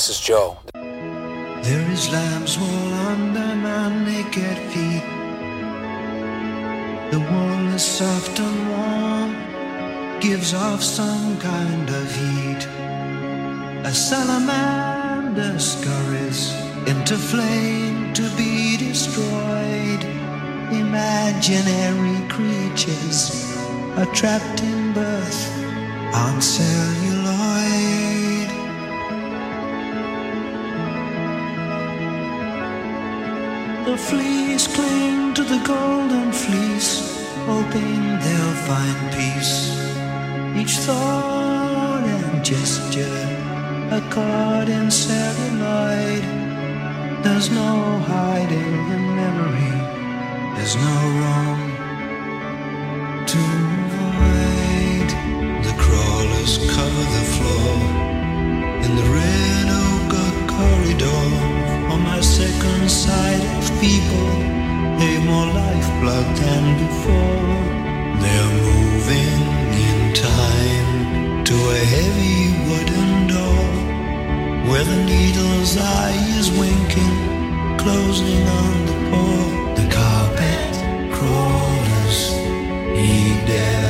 This is Joe. There is lamb's wool under my naked feet. The wool is soft and warm, gives off some kind of heat. A salamander scurries into flame to be destroyed. Imaginary creatures are trapped in birth The fleas cling to the golden fleece, hoping they'll find peace. Each thought and gesture, a caught in celluloid. There's no hiding in memory, there's no wrong to avoid. The crawlers cover the floor in the red ochre corridor. My second sight of people, they've more lifeblood than before. They're moving in time to a heavy wooden door where the needle's eye is winking, closing on the poor. The carpet crawlers heed their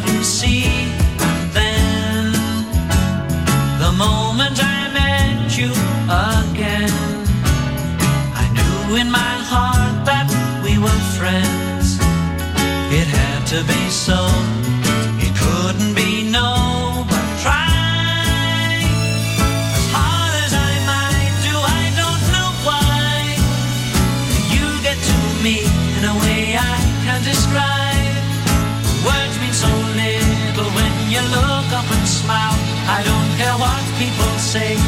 couldn't see then. The moment I met you again, I knew in my heart that we were friends. It had to be so. say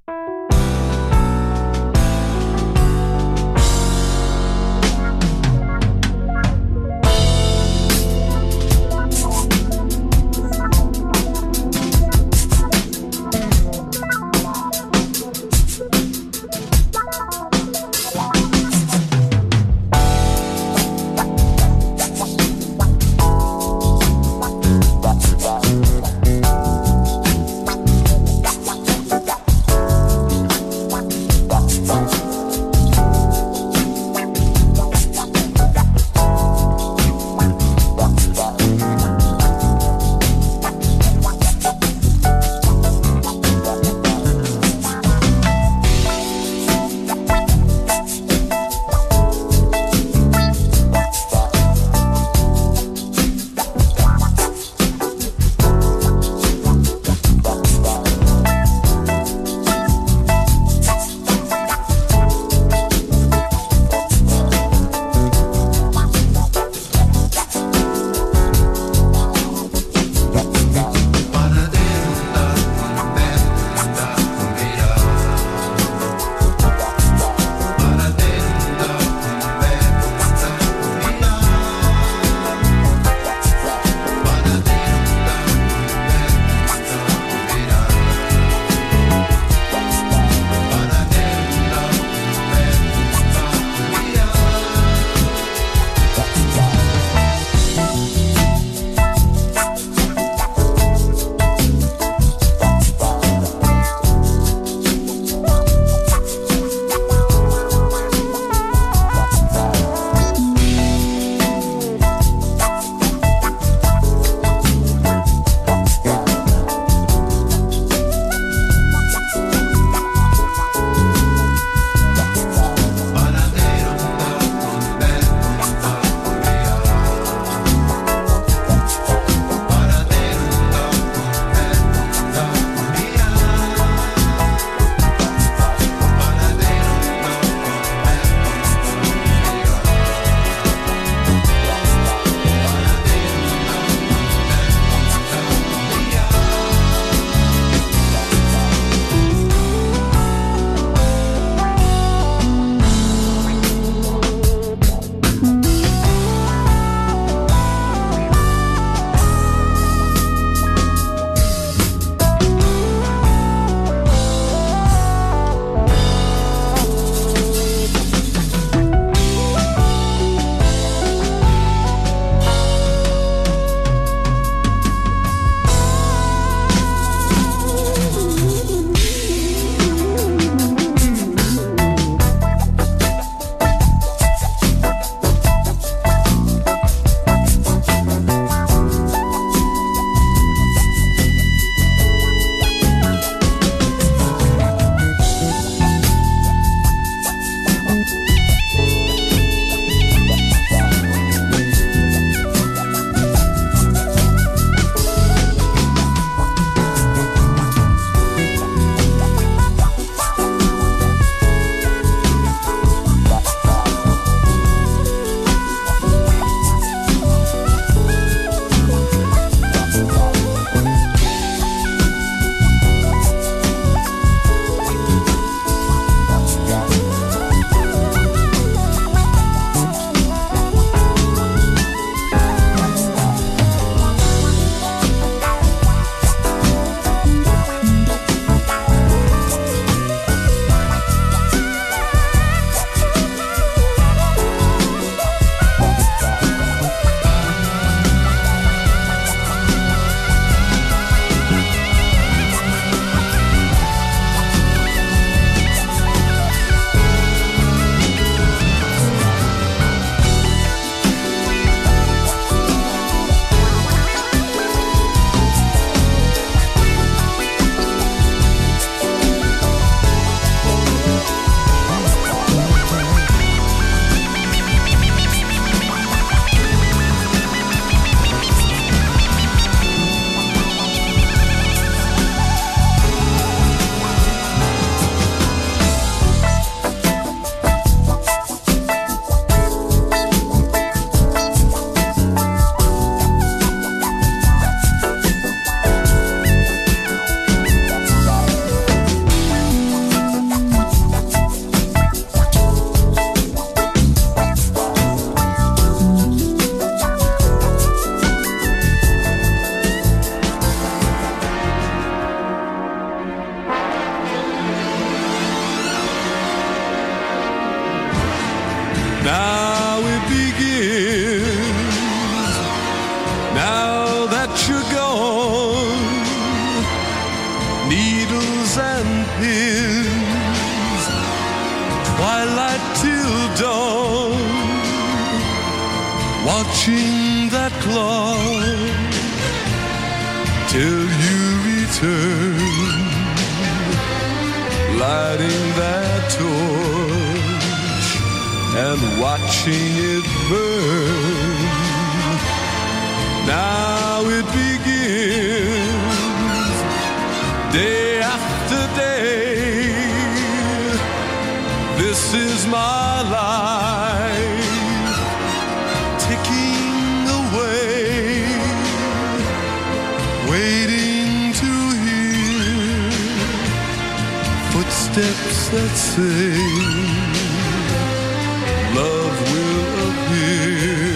Lighting that torch and watching it burn. Now it be that say love will appear,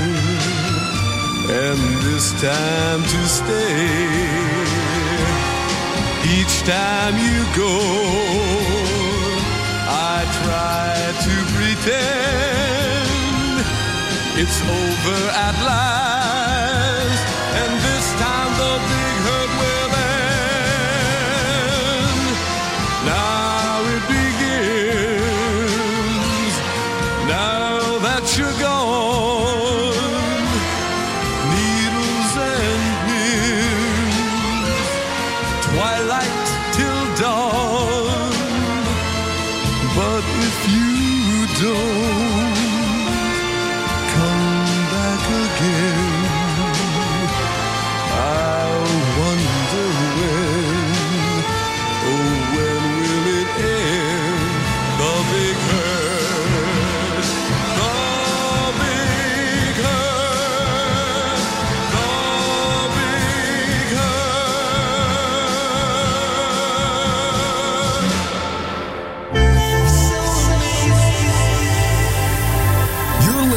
and this time to stay. Each time you go, I try to pretend it's over at last.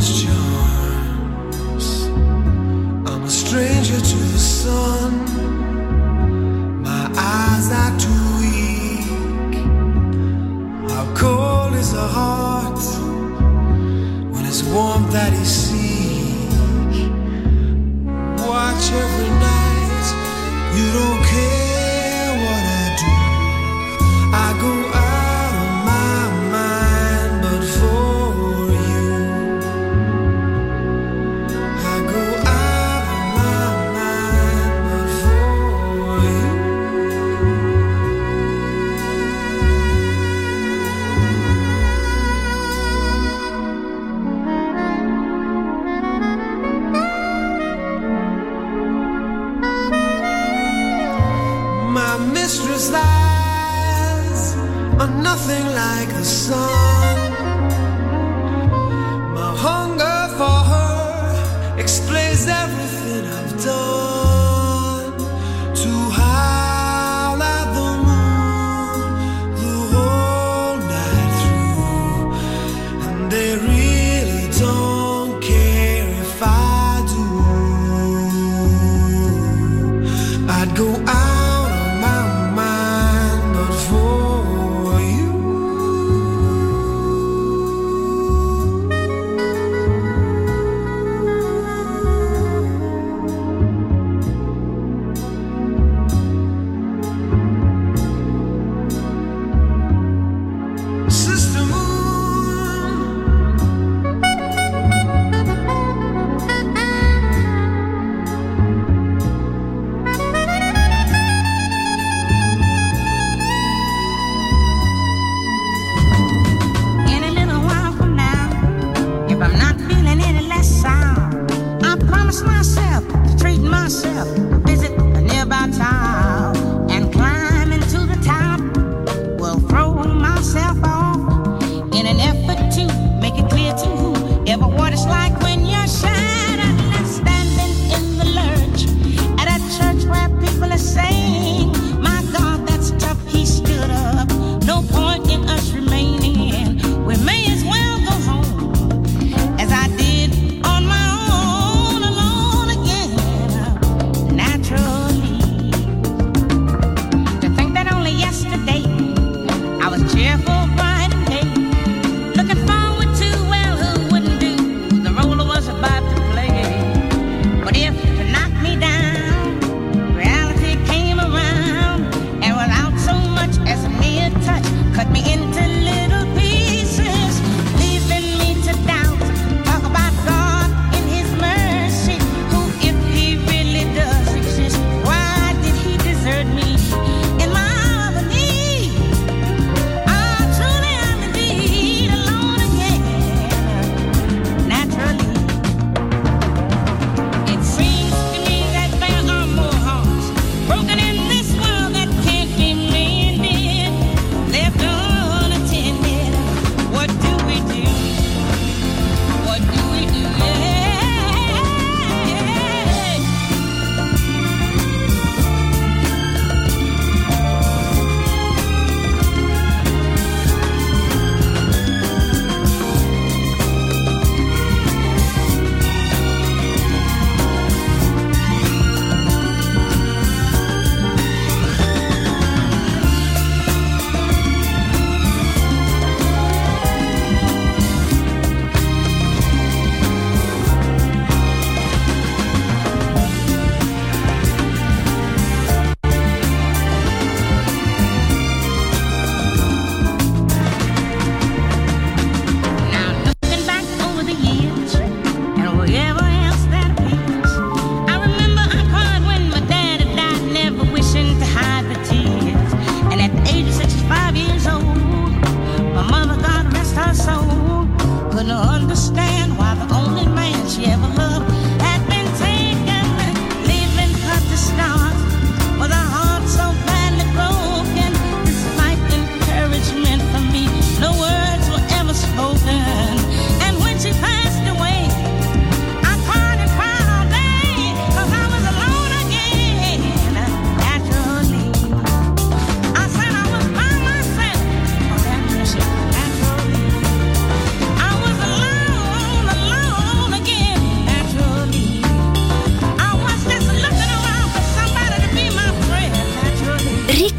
charms. I'm a stranger to the sun.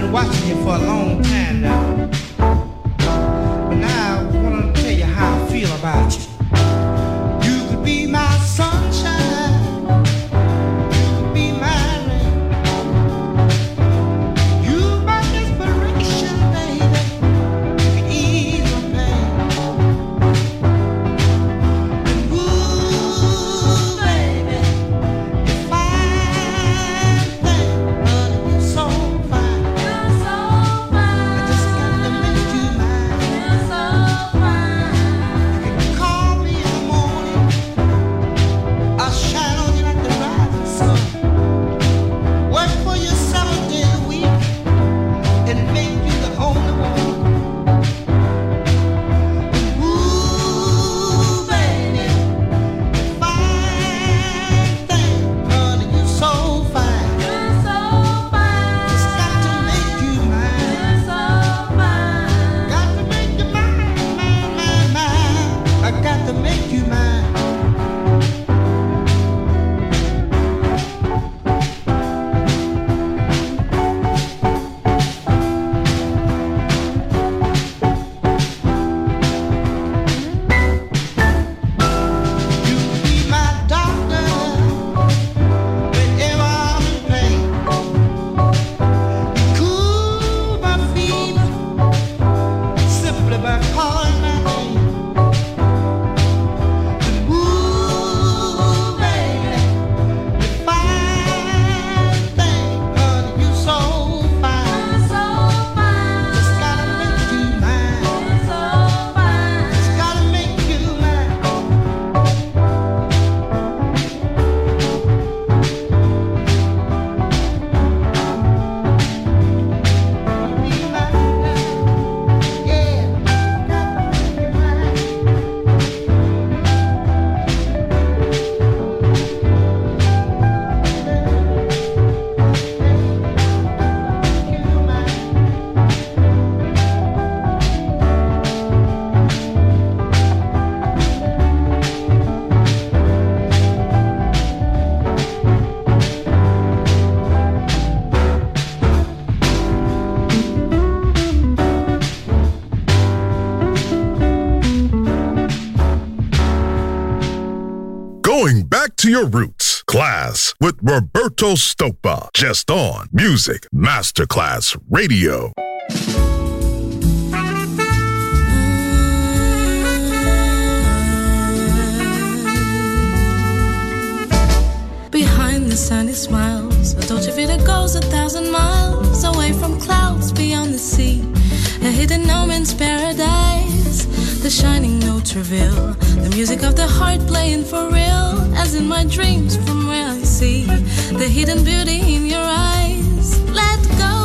been watching you for a long time now. But now I want to tell you how I feel about you. your roots. Klass with Roberto Stoppa. Just on Music Masterclass Radio. Behind the sunny smiles, a Dolce Vita goes a thousand miles away from clouds beyond the sea, a hidden no man's paradise the shining notes reveal the music of the heart playing for real, as in my dreams from where I see the hidden beauty in your eyes. Let go.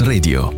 Radio.